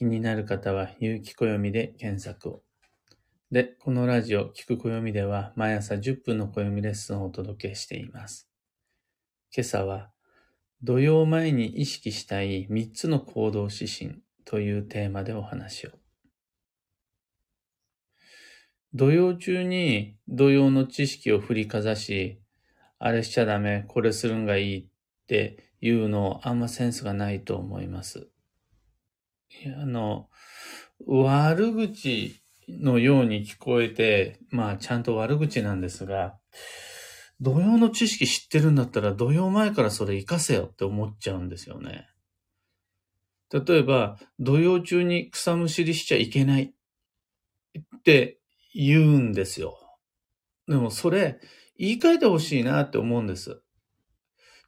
気になる方は、有機暦で検索を。で、このラジオ、聞く暦では、毎朝10分の暦レッスンをお届けしています。今朝は、土曜前に意識したい3つの行動指針というテーマでお話を。土曜中に土曜の知識を振りかざし、あれしちゃダメ、これするんがいいっていうのをあんまセンスがないと思います。あの、悪口のように聞こえて、まあちゃんと悪口なんですが、土曜の知識知ってるんだったら土曜前からそれ活かせよって思っちゃうんですよね。例えば、土曜中に草むしりしちゃいけないって言うんですよ。でもそれ、言い換えてほしいなって思うんです。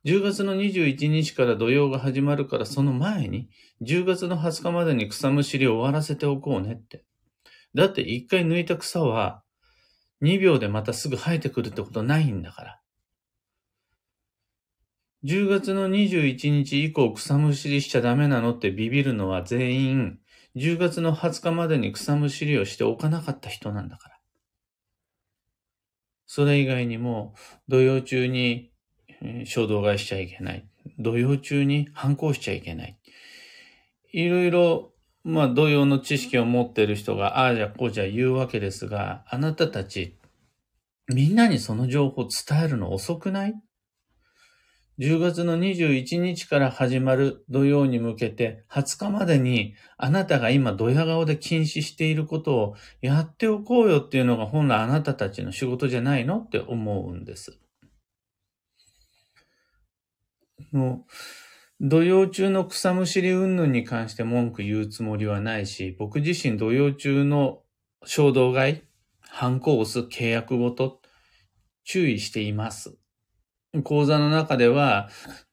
10月の21日から土曜が始まるからその前に、10月の20日までに草むしりを終わらせておこうねって。だって一回抜いた草は、2秒でまたすぐ生えてくるってことないんだから。10月の21日以降草むしりしちゃダメなのってビビるのは全員、10月の20日までに草むしりをしておかなかった人なんだから。それ以外にも、土曜中に衝動買いしちゃいけない。土曜中に反抗しちゃいけない。いろいろ、まあ、土曜の知識を持ってる人が、ああじゃこうじゃ言うわけですが、あなたたち、みんなにその情報伝えるの遅くない ?10 月の21日から始まる土曜に向けて20日までにあなたが今ドヤ顔で禁止していることをやっておこうよっていうのが本来あなたたちの仕事じゃないの？って思うんです。もう、土曜中の草むしり云々に関して文句言うつもりはないし、僕自身土曜中の衝動買い、反抗を押す契約ごと、注意しています。講座の中では、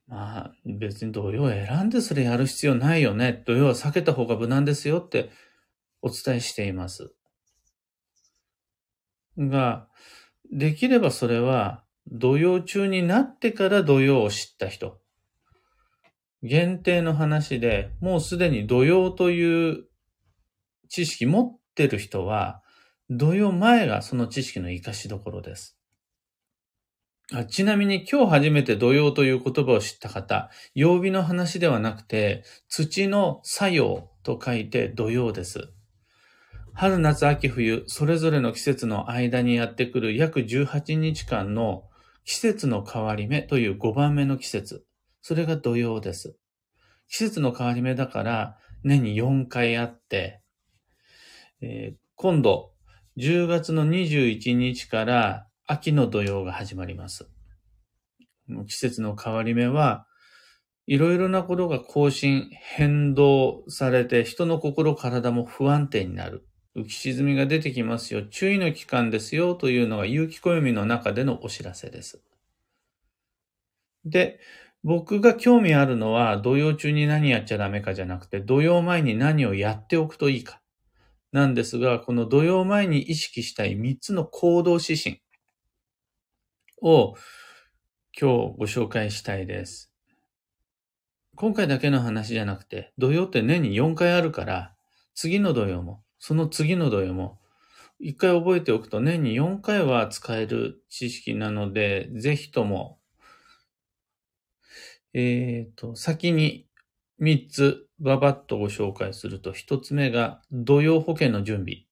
まあ別に土曜選んでそれやる必要ないよね。土曜は避けた方が無難ですよってお伝えしています。が、できればそれは土曜中になってから土曜を知った人。限定の話で、もうすでに土曜という知識持ってる人は、土曜前がその知識の活かしどころです。ちなみに今日初めて土曜という言葉を知った方、曜日の話ではなくて、土の作用と書いて土曜です。春、夏、秋、冬、それぞれの季節の間にやってくる約18日間の季節の変わり目という5番目の季節。それが土曜です。季節の変わり目だから年に4回あって、えー、今度10月の21日から秋の土曜が始まります。季節の変わり目は、いろいろなことが更新、変動されて、人の心、体も不安定になる。浮き沈みが出てきますよ。注意の期間ですよ。というのが有機暦の中でのお知らせです。で、僕が興味あるのは、土曜中に何やっちゃダメかじゃなくて、土曜前に何をやっておくといいか。なんですが、この土曜前に意識したい3つの行動指針を今日ご紹介したいです。今回だけの話じゃなくて、土曜って年に4回あるから、次の土曜も、その次の土曜も、一回覚えておくと年に4回は使える知識なので、ぜひともえっ、ー、と、先に3つばばっとご紹介すると、1つ目が土曜保険の準備。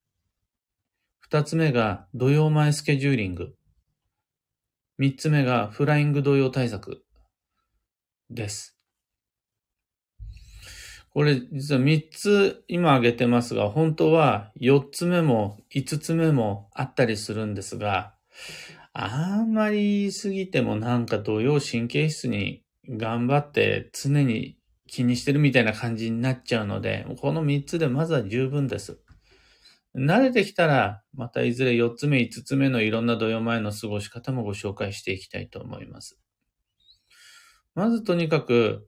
2つ目が土曜前スケジューリング。3つ目がフライング土曜対策です。これ実は3つ今挙げてますが、本当は4つ目も5つ目もあったりするんですが、あんまり言い過ぎてもなんか土曜神経質に頑張って常に気にしてるみたいな感じになっちゃうので、この3つでまずは十分です。慣れてきたら、またいずれ4つ目、5つ目のいろんな土曜前の過ごし方もご紹介していきたいと思います。まずとにかく、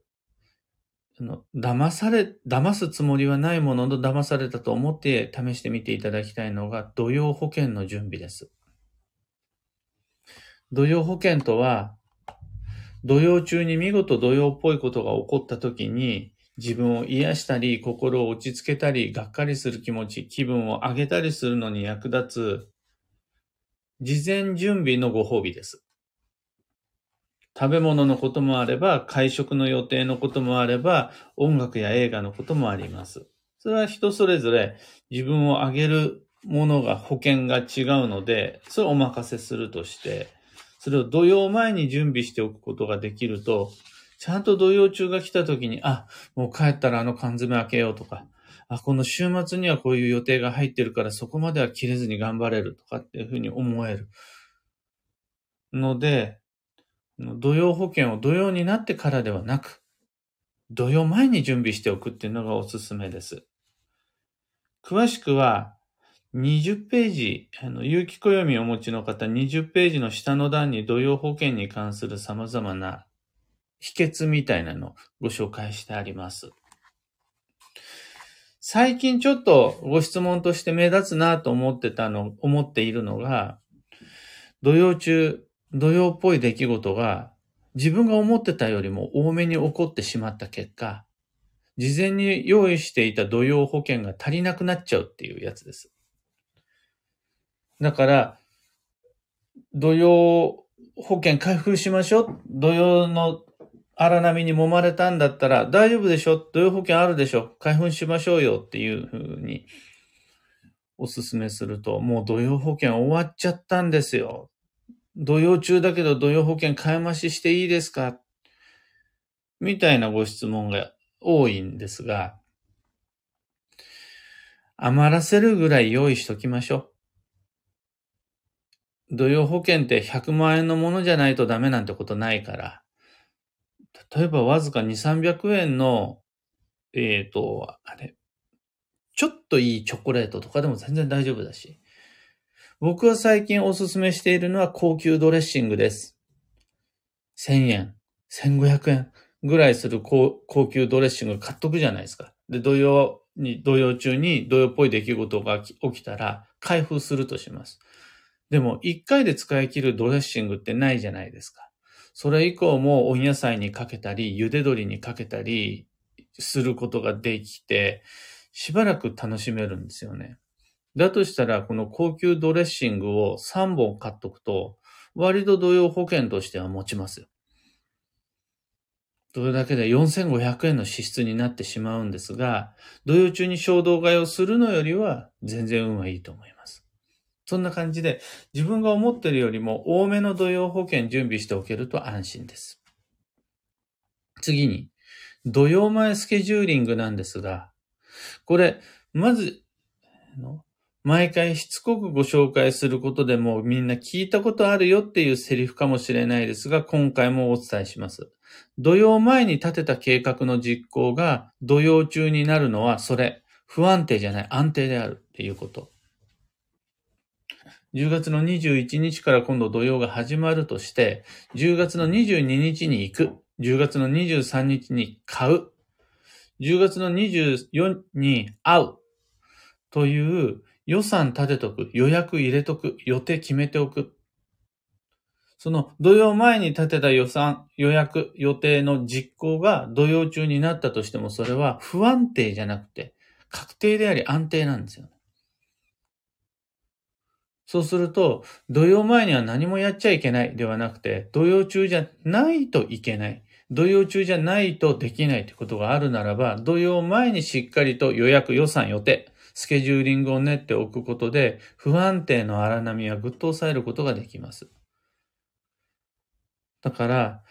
あの、騙され、騙すつもりはないものの騙されたと思って試してみていただきたいのが土曜保険の準備です。土曜保険とは、土曜中に見事土曜っぽいことが起こった時に、自分を癒したり、心を落ち着けたり、がっかりする気持ち、気分を上げたりするのに役立つ、事前準備のご褒美です。食べ物のこともあれば、会食の予定のこともあれば、音楽や映画のこともあります。それは人それぞれ自分を上げるものが保険が違うので、それをお任せするとして、それを土曜前に準備しておくことができると、ちゃんと土曜中が来た時に、あ、もう帰ったらあの缶詰開けようとか、あ、この週末にはこういう予定が入ってるからそこまでは切れずに頑張れるとかっていうふうに思える。ので、土曜保険を土曜になってからではなく、土曜前に準備しておくっていうのがおすすめです。詳しくは、20ページ、あの、有機暦をお持ちの方、20ページの下の段に土曜保険に関する様々な秘訣みたいなのをご紹介してあります。最近ちょっとご質問として目立つなと思ってたの、思っているのが、土曜中、土曜っぽい出来事が自分が思ってたよりも多めに起こってしまった結果、事前に用意していた土曜保険が足りなくなっちゃうっていうやつです。だから、土曜保険開封しましょう。土曜の荒波に揉まれたんだったら大丈夫でしょ？土曜保険あるでしょ？開封しましょうよっていうふうにお勧めすると、もう土曜保険終わっちゃったんですよ。土曜中だけど土曜保険買い増ししていいですか？みたいなご質問が多いんですが、余らせるぐらい用意しときましょう。土曜保険って100万円のものじゃないとダメなんてことないから、例えばわずか2、300円の、えっ、ー、と、あれ、ちょっといいチョコレートとかでも全然大丈夫だし、僕は最近おすすめしているのは高級ドレッシングです。1000円、1500円ぐらいする高級ドレッシング買っとくじゃないですか。で、土曜に、土曜中に土曜っぽい出来事が起きたら開封するとします。でも、一回で使い切るドレッシングってないじゃないですか。それ以降も温野菜にかけたり、茹で鶏にかけたりすることができて、しばらく楽しめるんですよね。だとしたら、この高級ドレッシングを3本買っとくと、割と土曜保険としては持ちますよ。それだけで4500円の支出になってしまうんですが、土曜中に衝動買いをするのよりは全然運はいいと思います。そんな感じで、自分が思ってるよりも多めの土曜保険準備しておけると安心です。次に、土曜前スケジューリングなんですが、これ、まず、毎回しつこくご紹介することでもみんな聞いたことあるよっていうセリフかもしれないですが、今回もお伝えします。土曜前に立てた計画の実行が土曜中になるのはそれ、不安定じゃない、安定であるっていうこと。10月の21日から今度土曜が始まるとして、10月の22日に行く、10月の23日に買う、10月の24に会う。という予算立てとく、予約入れとく、予定決めておく。その土曜前に立てた予算、予約、予定の実行が土曜中になったとしてもそれは不安定じゃなくて確定であり安定なんですよね。そうすると、土曜前には何もやっちゃいけないではなくて、土曜中じゃないといけない。土曜中じゃないとできないということがあるならば、土曜前にしっかりと予約、予算、予定、スケジューリングを練っておくことで、不安定の荒波はぐっと抑えることができます。だから、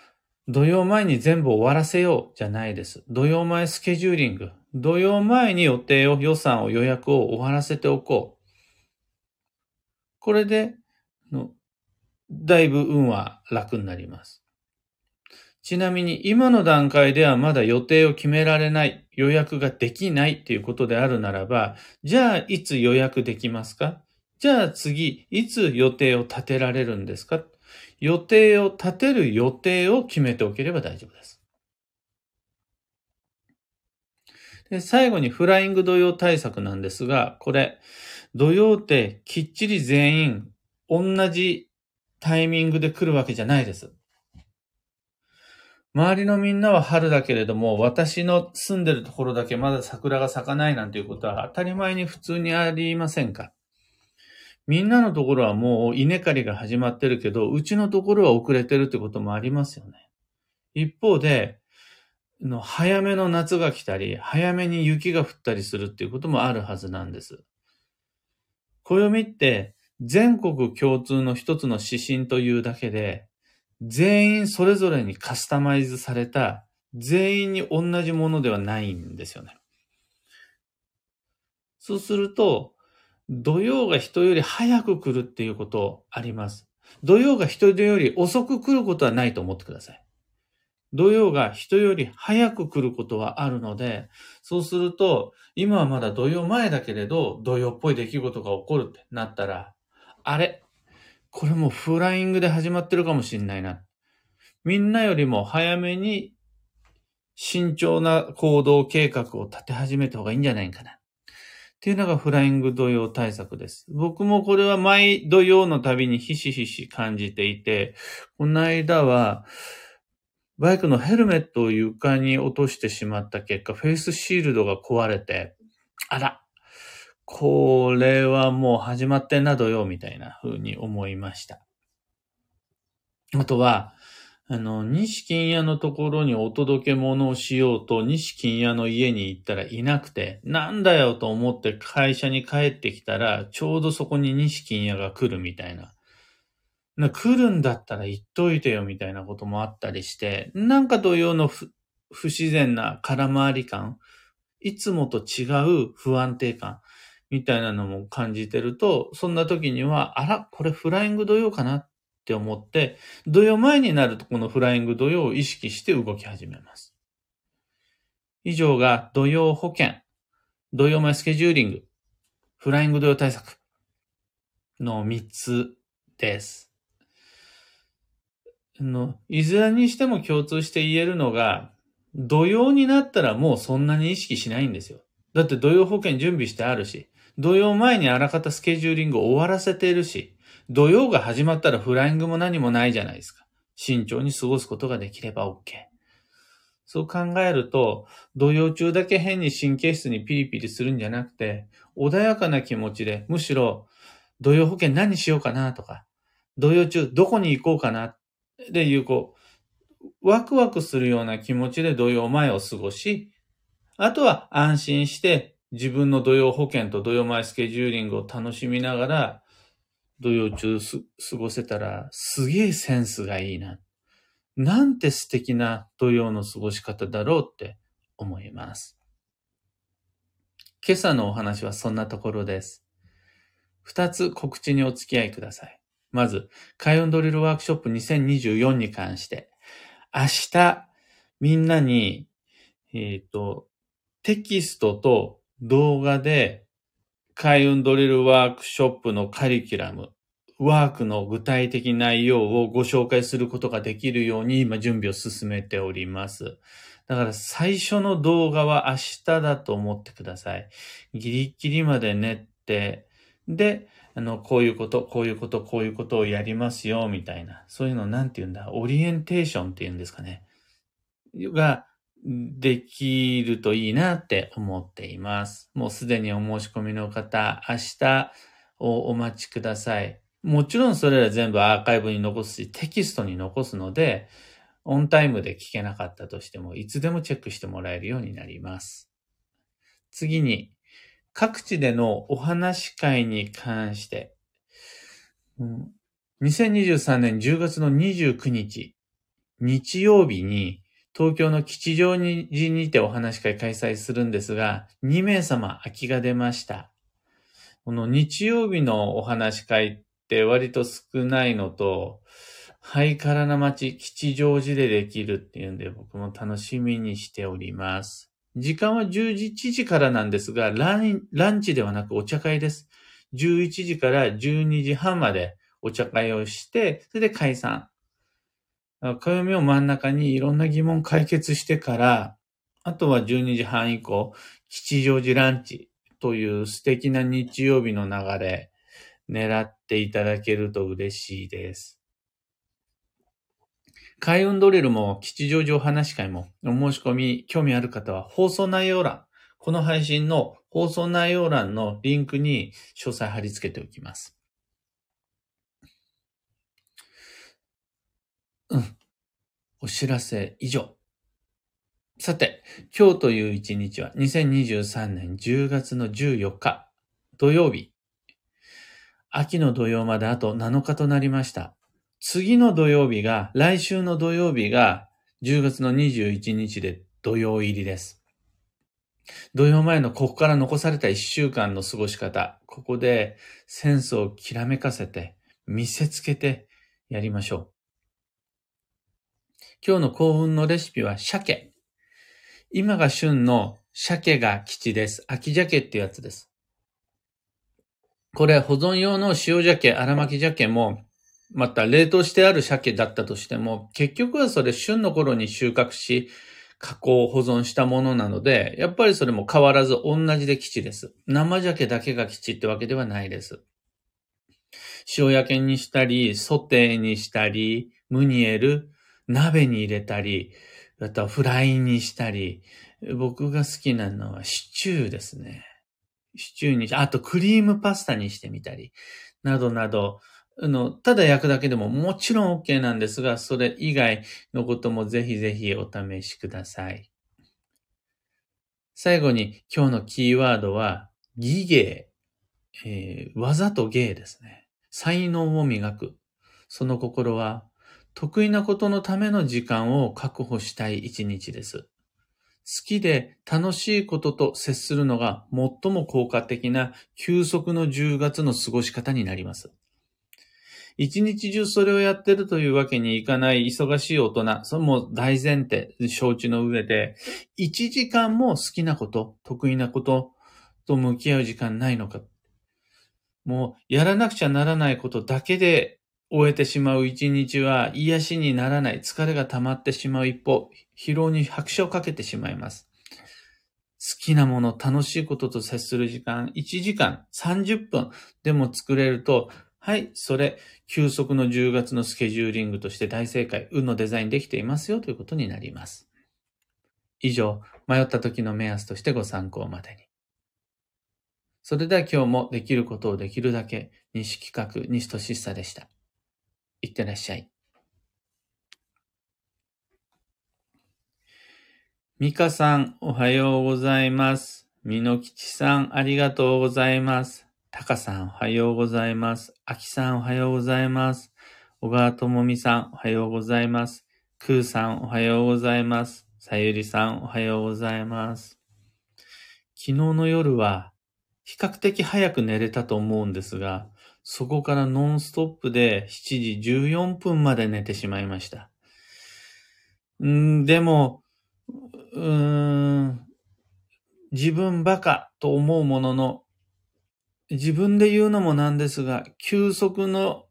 土曜前に全部終わらせようじゃないです。土曜前スケジューリング。土曜前に予定を、予算を、予約を終わらせておこう。これで、のだいぶ運は楽になります。ちなみに今の段階ではまだ予定を決められない、予約ができないっていうことであるならば、じゃあいつ予約できますか？じゃあ次、いつ予定を立てられるんですか？予定を立てる予定を決めておければ大丈夫です。で最後にフライング土曜対策なんですが、これ、土曜ってきっちり全員同じタイミングで来るわけじゃないです。周りのみんなは春だけれども、私の住んでるところだけまだ桜が咲かないなんていうことは当たり前に普通にありませんかみんなのところはもう稲刈りが始まってるけど、うちのところは遅れてるってこともありますよね。一方で、の早めの夏が来たり、早めに雪が降ったりするっていうこともあるはずなんです。暦って全国共通の一つの指針というだけで、全員それぞれにカスタマイズされた、全員に同じものではないんですよね。そうすると、土曜が人より早く来るっていうことあります。土曜が人より遅く来ることはないと思ってください。土曜が人より早く来ることはあるので、そうすると、今はまだ土曜前だけれど、土曜っぽい出来事が起こるってなったら、あれ？これもフライングで始まってるかもしんないな。みんなよりも早めに慎重な行動計画を立て始めた方がいいんじゃないかな。っていうのがフライング土曜対策です。僕もこれは毎土曜のたびにひしひし感じていて、この間は、バイクのヘルメットを床に落としてしまった結果、フェイスシールドが壊れて、あら、これはもう始まってんな土曜みたいな風に思いました。あとは、あの、西金屋のところにお届け物をしようと、西金屋の家に行ったらいなくて、なんだよと思って会社に帰ってきたら、ちょうどそこに西金屋が来るみたいな。な来るんだったら言っといてよみたいなこともあったりして、なんか同様の不自然な空回り感、いつもと違う不安定感みたいなのも感じてると、そんな時には、あら、これフライング土曜かなって思って、土曜前になるとこのフライング土曜を意識して動き始めます。以上が土曜保険、土曜前スケジューリング、フライング土曜対策の3つです。の、いずれにしても共通して言えるのが、土曜になったらもうそんなに意識しないんですよ。だって土曜保険準備してあるし、土曜前にあらかたスケジューリングを終わらせているし、土曜が始まったらフライングも何もないじゃないですか。慎重に過ごすことができれば OK。そう考えると、土曜中だけ変に神経質にピリピリするんじゃなくて、穏やかな気持ちで、むしろ、土曜保険何しようかなとか、土曜中どこに行こうかなでいう、こう、ワクワクするような気持ちで土曜前を過ごし、あとは安心して自分の土曜保険と土曜前スケジューリングを楽しみながら、土曜中す過ごせたら、すげえセンスがいいな。なんて素敵な土曜の過ごし方だろうって思います。今朝のお話はそんなところです。二つ告知にお付き合いください。まず、開運ドリルワークショップ2024に関して、明日、みんなに、えっ、ー、と、テキストと動画で開運ドリルワークショップのカリキュラム、ワークの具体的内容をご紹介することができるように今準備を進めております。だから最初の動画は明日だと思ってください。ギリギリまで練って、で、あの、こういうこと、こういうこと、こういうことをやりますよ、みたいな。そういうのなんて言うんだ、オリエンテーションって言うんですかね。が、できるといいなって思っています。もうすでにお申し込みの方、明日をお待ちください。もちろんそれら全部アーカイブに残すし、テキストに残すので、オンタイムで聞けなかったとしても、いつでもチェックしてもらえるようになります。次に、各地でのお話会に関して、2023年10月の29日、日曜日に東京の吉祥寺にてお話会開催するんですが、2名様空きが出ました。この日曜日のお話会って割と少ないのと、ハイカラな街、吉祥寺でできるっていうんで僕も楽しみにしております。時間は11時からなんですが、ランチではなくお茶会です。11時から12時半までお茶会をして、それで解散。暦を真ん中にいろんな疑問解決してから、あとは12時半以降、吉祥寺ランチという素敵な日曜日の流れ、狙っていただけると嬉しいです。開運ドリルも吉祥寺お話会もお申し込み興味ある方は放送内容欄、この配信の放送内容欄のリンクに詳細貼り付けておきます。うん。お知らせ以上。さて、今日という一日は2023年10月の14日土曜日。秋の土曜まであと7日となりました。次の土曜日が、来週の土曜日が10月の21日で土曜入りです。土曜前のここから残された1週間の過ごし方、ここでセンスをきらめかせて、見せつけてやりましょう。今日の幸運のレシピは鮭。今が旬の鮭が吉です。秋鮭ってやつです。これ保存用の塩鮭、荒巻鮭もまた冷凍してある鮭だったとしても、結局はそれ旬の頃に収穫し、加工保存したものなので、やっぱりそれも変わらず同じで基地です。生鮭だけが基地ってわけではないです。塩焼けにしたり、ソテーにしたり、ムニエル、鍋に入れたり、あとはフライにしたり、僕が好きなのはシチューですね。シチューに、あとクリームパスタにしてみたり、などなど、あの、ただ焼くだけでももちろん OK なんですが、それ以外のこともぜひぜひお試しください。最後に今日のキーワードは、技芸、えー、技と芸ですね。才能を磨く。その心は、得意なことのための時間を確保したい一日です。好きで楽しいことと接するのが最も効果的な休息の10月の過ごし方になります。一日中それをやってるというわけにいかない忙しい大人、それも大前提、承知の上で、一時間も好きなこと、得意なことと向き合う時間ないのか。もう、やらなくちゃならないことだけで終えてしまう一日は癒しにならない、疲れが溜まってしまう一方、疲労に拍車をかけてしまいます。好きなもの、楽しいことと接する時間、1時間、30分でも作れると、はい、それ、休息の10月のスケジューリングとして大正解、運のデザインできていますよということになります。以上、迷った時の目安としてご参考までに。それでは今日もできることをできるだけ、西企画、西俊久でした。いってらっしゃい。ミカさん、おはようございます。みのきちさん、ありがとうございます。たかさんおはようございます。あきさんおはようございます。小川ともみさんおはようございます。くーさんおはようございます。さゆりさんおはようございます。昨日の夜は比較的早く寝れたと思うんですが、そこからノンストップで7時14分まで寝てしまいました。んでも、うーん、自分バカと思うものの、自分で言うのもなんですが、休息の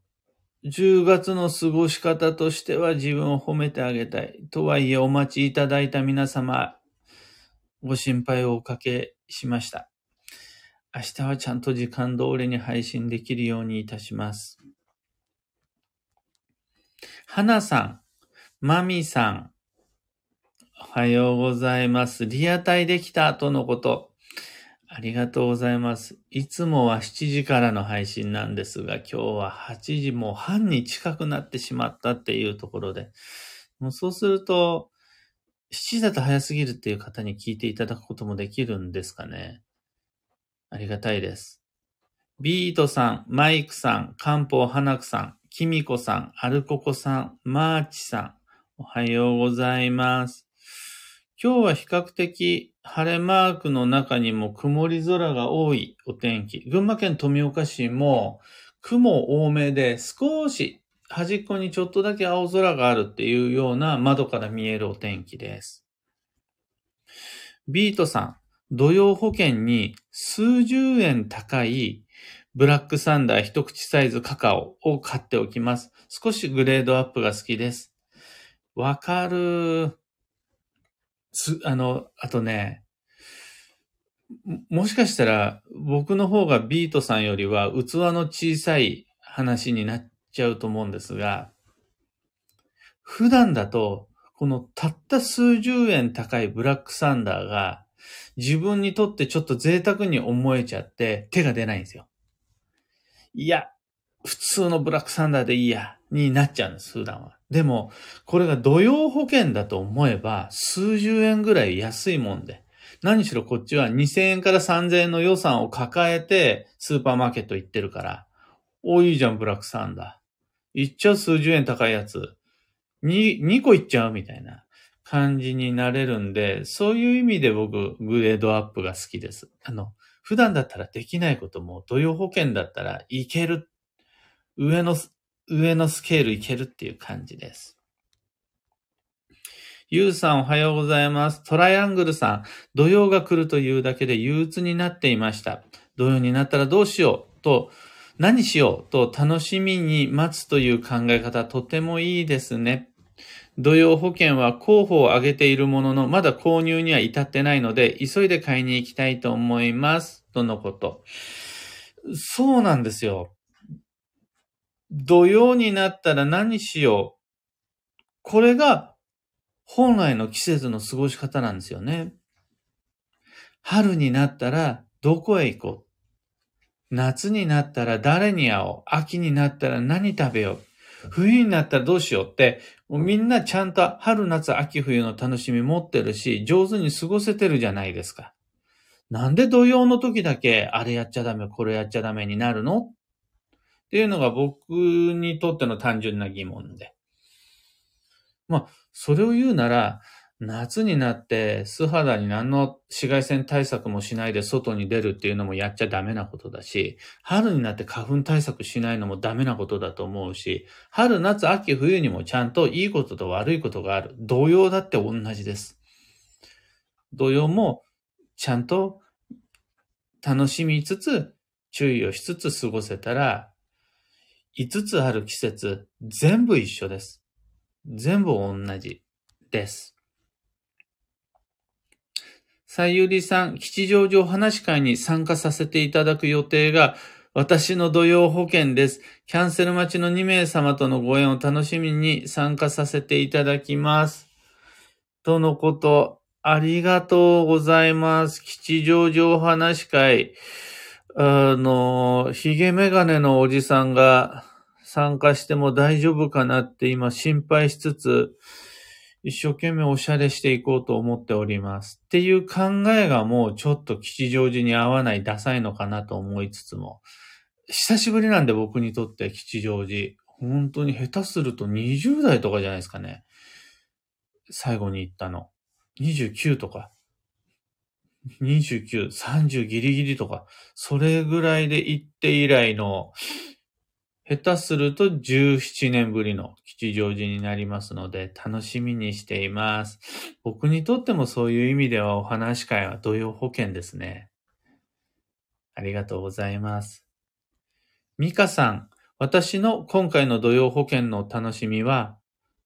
10月の過ごし方としては自分を褒めてあげたい。とはいえお待ちいただいた皆様、ご心配をおかけしました。明日はちゃんと時間通りに配信できるようにいたします。花さん、まみさん、おはようございます。リアタイできたとのこと。ありがとうございます。いつもは7時からの配信なんですが、今日は8時もう半に近くなってしまったっていうところで、もうそうすると、7時だと早すぎるっていう方に聞いていただくこともできるんですかね。ありがたいです。ビートさん、マイクさん、漢方花子さん、キミコさん、アルココさん、マーチさん、おはようございます。今日は比較的晴れマークの中にも曇り空が多いお天気。群馬県富岡市も雲多めで少し端っこにちょっとだけ青空があるっていうような窓から見えるお天気です。ビートさん、土曜保険に数十円高いブラックサンダー一口サイズカカオを買っておきます。少しグレードアップが好きです。わかる。す、あの、あとね、もしかしたら僕の方がビートさんよりは器の小さい話になっちゃうと思うんですが、普段だと、このたった数十円高いブラックサンダーが自分にとってちょっと贅沢に思えちゃって手が出ないんですよ。いや、普通のブラックサンダーでいいや、になっちゃうんです、普段は。でも、これが土曜保険だと思えば、数十円ぐらい安いもんで。何しろこっちは2000円から3000円の予算を抱えてスーパーマーケット行ってるから、お、いいじゃん、ブラックサンダー。行っちゃう数十円高いやつ。2、2個行っちゃうみたいな感じになれるんで、そういう意味で僕、グレードアップが好きです。あの、普段だったらできないことも、土曜保険だったらいける。上の、上のスケールいけるっていう感じです。ゆうさんおはようございます。トライアングルさん、土曜が来るというだけで憂鬱になっていました。土曜になったらどうしようと、何しようと楽しみに待つという考え方とてもいいですね。土曜保険は候補を上げているものの、まだ購入には至ってないので、急いで買いに行きたいと思います。とのこと。そうなんですよ。土曜になったら何しよう。これが本来の季節の過ごし方なんですよね。春になったらどこへ行こう。夏になったら誰に会おう。秋になったら何食べよう。冬になったらどうしようって、もうみんなちゃんと春、夏、秋、冬の楽しみ持ってるし、上手に過ごせてるじゃないですか。なんで土曜の時だけ、あれやっちゃダメ、これやっちゃダメになるの？っていうのが僕にとっての単純な疑問で。まあ、それを言うなら、夏になって素肌に何の紫外線対策もしないで外に出るっていうのもやっちゃダメなことだし、春になって花粉対策しないのもダメなことだと思うし、春、夏、秋、冬にもちゃんといいことと悪いことがある。同様だって同じです。同様もちゃんと楽しみつつ、注意をしつつ過ごせたら、5つある季節、全部一緒です。全部同じです。さゆりさん、吉祥寺お話会に参加させていただく予定が、私の土曜保険です。キャンセル待ちの2名様とのご縁を楽しみに参加させていただきます。とのこと。ありがとうございます。吉祥寺お話会。あの、ヒゲメガネのおじさんが参加しても大丈夫かなって今心配しつつ、一生懸命おしゃれしていこうと思っております。っていう考えがもうちょっと吉祥寺に合わないダサいのかなと思いつつも、久しぶりなんで僕にとって吉祥寺。本当に下手すると20代とかじゃないですかね。最後に行ったの。29とか、29、30ギリギリとか、それぐらいで行って以来の、下手すると17年ぶりの吉祥寺になりますので、楽しみにしています。僕にとってもそういう意味ではお話会は土曜保険ですね。ありがとうございます。ミカさん、私の今回の土曜保険の楽しみは、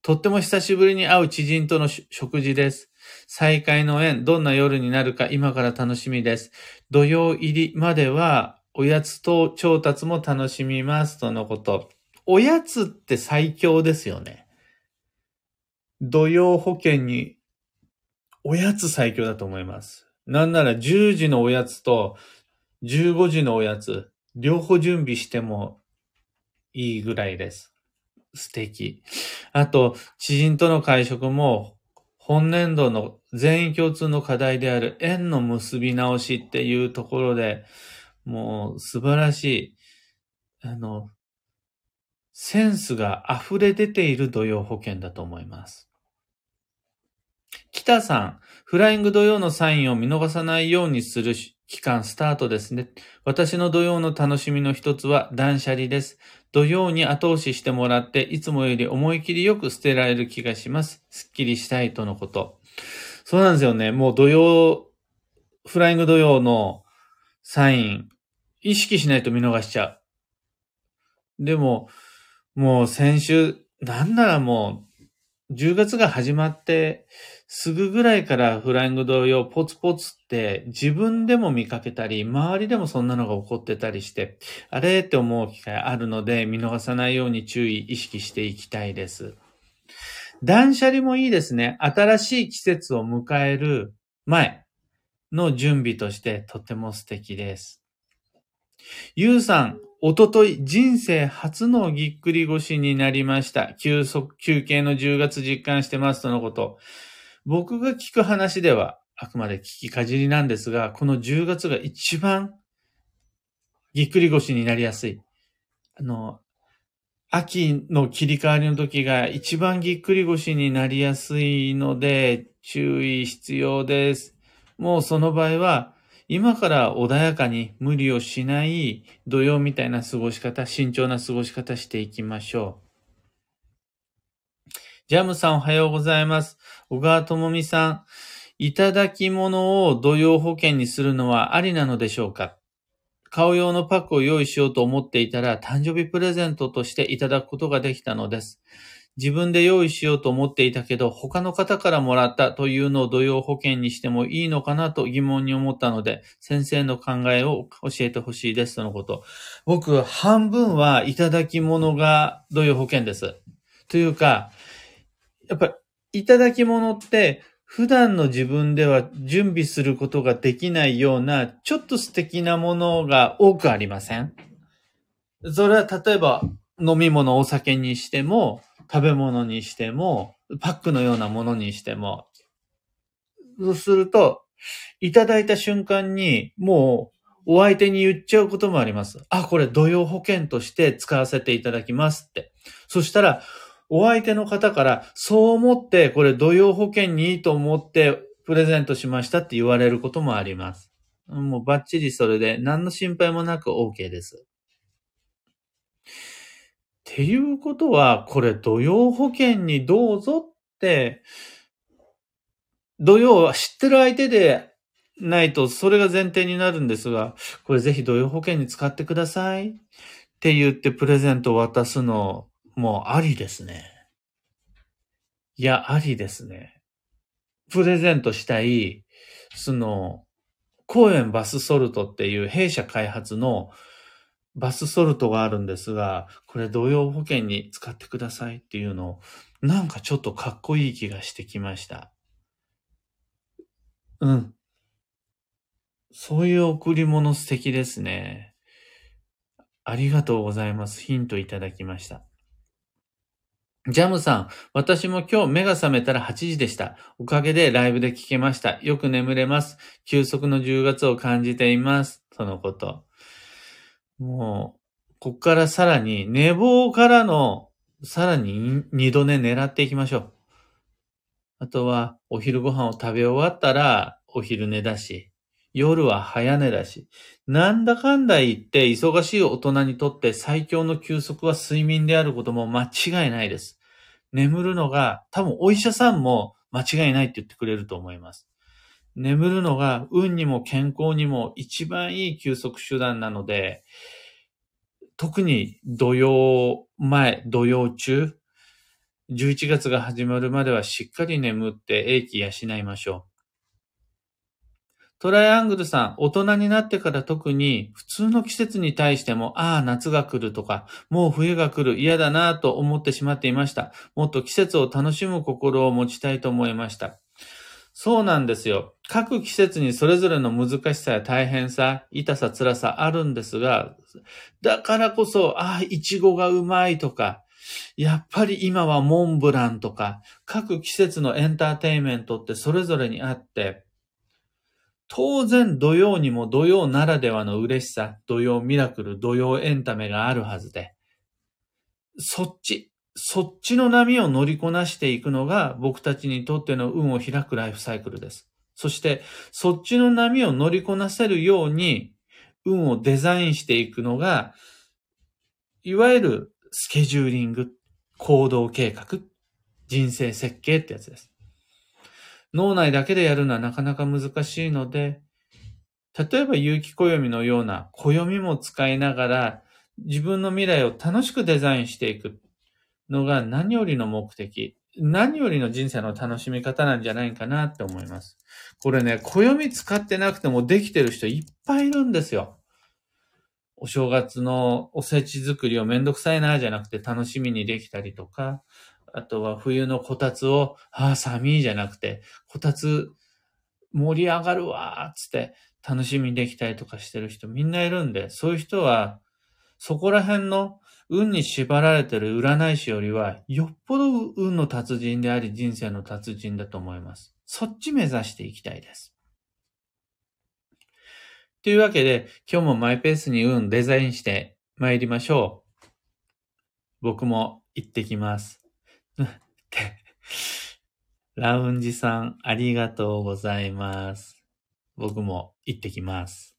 とっても久しぶりに会う知人との食事です。再会の縁、どんな夜になるか今から楽しみです。土曜入りまでは、おやつと調達も楽しみます。とのこと。おやつって最強ですよね。土曜保険に、おやつ最強だと思います。なんなら10時のおやつと15時のおやつ、両方準備してもいいぐらいです。素敵。あと、知人との会食も、本年度の全員共通の課題である縁の結び直しっていうところで、もう素晴らしい、あの、センスが溢れ出ている土曜保険だと思います。北さん、フライング土曜のサインを見逃さないようにする期間スタートですね。私の土曜の楽しみの一つは断捨離です。土曜に後押ししてもらって、いつもより思い切りよく捨てられる気がします。すっきりしたいとのこと。そうなんですよね。もう土曜、フライング土曜のサイン、意識しないと見逃しちゃう。でも、もう先週、なんならもう、10月が始まって、すぐぐらいからフライング同様ポツポツって自分でも見かけたり、周りでもそんなのが起こってたりして、あれって思う機会あるので、見逃さないように注意、意識していきたいです。断捨離もいいですね。新しい季節を迎える前の準備としてとても素敵です。ゆうさん、おととい人生初のぎっくり腰になりました。休息、休憩の10月実感してますとのこと。僕が聞く話では、あくまで聞きかじりなんですが、この10月が一番ぎっくり腰になりやすい。あの、秋の切り替わりの時が一番ぎっくり腰になりやすいので、注意必要です。もうその場合は、今から穏やかに無理をしない土曜みたいな過ごし方、慎重な過ごし方していきましょう。ジャムさんおはようございます。小川智美さん、いただき物を土曜保険にするのはありなのでしょうか？顔用のパックを用意しようと思っていたら、誕生日プレゼントとしていただくことができたのです。自分で用意しようと思っていたけど、他の方からもらったというのを土曜保険にしてもいいのかなと疑問に思ったので、先生の考えを教えてほしいですとのこと。僕、半分はいただき物が土曜保険です。というか、やっぱいただき物って普段の自分では準備することができないような、ちょっと素敵なものが多くありません？それは例えば飲み物、お酒にしても、食べ物にしても、パックのようなものにしても。そうすると、いただいた瞬間に、もう、お相手に言っちゃうこともあります。あ、これ土曜保険として使わせていただきますって。そしたら、お相手の方から、そう思って、これ土曜保険にいいと思ってプレゼントしましたって言われることもあります。もうバッチリそれで何の心配もなく OK です。っていうことは、これ土曜保険にどうぞって、土曜は知ってる相手でないとそれが前提になるんですが、これぜひ土曜保険に使ってくださいって言ってプレゼントを渡すのもありですね。いや、ありですね。プレゼントしたい、その、公園バスソルトっていう弊社開発のバスソルトがあるんですが、これ同様保険に使ってくださいっていうのを、なんかちょっとかっこいい気がしてきました。うん。そういう贈り物素敵ですね。ありがとうございます。ヒントいただきました。ジャムさん、私も今日目が覚めたら8時でした。おかげでライブで聞けました。よく眠れます。休息の10月を感じています。とのこと。もう、こっからさらに、寝坊からの、さらに二度寝狙っていきましょう。あとは、お昼ご飯を食べ終わったら、お昼寝だし、夜は早寝だし、なんだかんだ言って忙しい大人にとって最強の休息は睡眠であることも間違いないです。眠るのが多分お医者さんも間違いないって言ってくれると思います。眠るのが運にも健康にも一番いい休息手段なので、特に土曜前、土曜中、11月が始まるまではしっかり眠って英気養いましょう。トライアングルさん、大人になってから特に普通の季節に対しても、ああ、夏が来るとか、もう冬が来る、嫌だなと思ってしまっていました。もっと季節を楽しむ心を持ちたいと思いました。そうなんですよ。各季節にそれぞれの難しさや大変さ、痛さ、辛さあるんですが、だからこそ、ああ、いちごがうまいとか、やっぱり今はモンブランとか、各季節のエンターテインメントってそれぞれにあって、当然土曜にも土曜ならではの嬉しさ、土曜ミラクル、土曜エンタメがあるはずで、そっち、そっちの波を乗りこなしていくのが僕たちにとっての運を開くライフサイクルです。そして、そっちの波を乗りこなせるように、運をデザインしていくのが、いわゆるスケジューリング、行動計画、人生設計ってやつです。脳内だけでやるのはなかなか難しいので、例えば有機暦のような暦も使いながら自分の未来を楽しくデザインしていくのが何よりの目的、何よりの人生の楽しみ方なんじゃないかなって思います。これね、暦使ってなくてもできてる人いっぱいいるんですよ。お正月のおせち作りをめんどくさいなじゃなくて楽しみにできたりとか、あとは冬のこたつを、ああ、寒いじゃなくて、こたつ盛り上がるわーつって楽しみにできたりとかしてる人みんないるんで、そういう人は、そこら辺の運に縛られてる占い師よりは、よっぽど運の達人であり人生の達人だと思います。そっち目指していきたいです。というわけで、今日もマイペースに運デザインして参りましょう。僕も行ってきます。ラウンジさん、ありがとうございます。僕も行ってきます。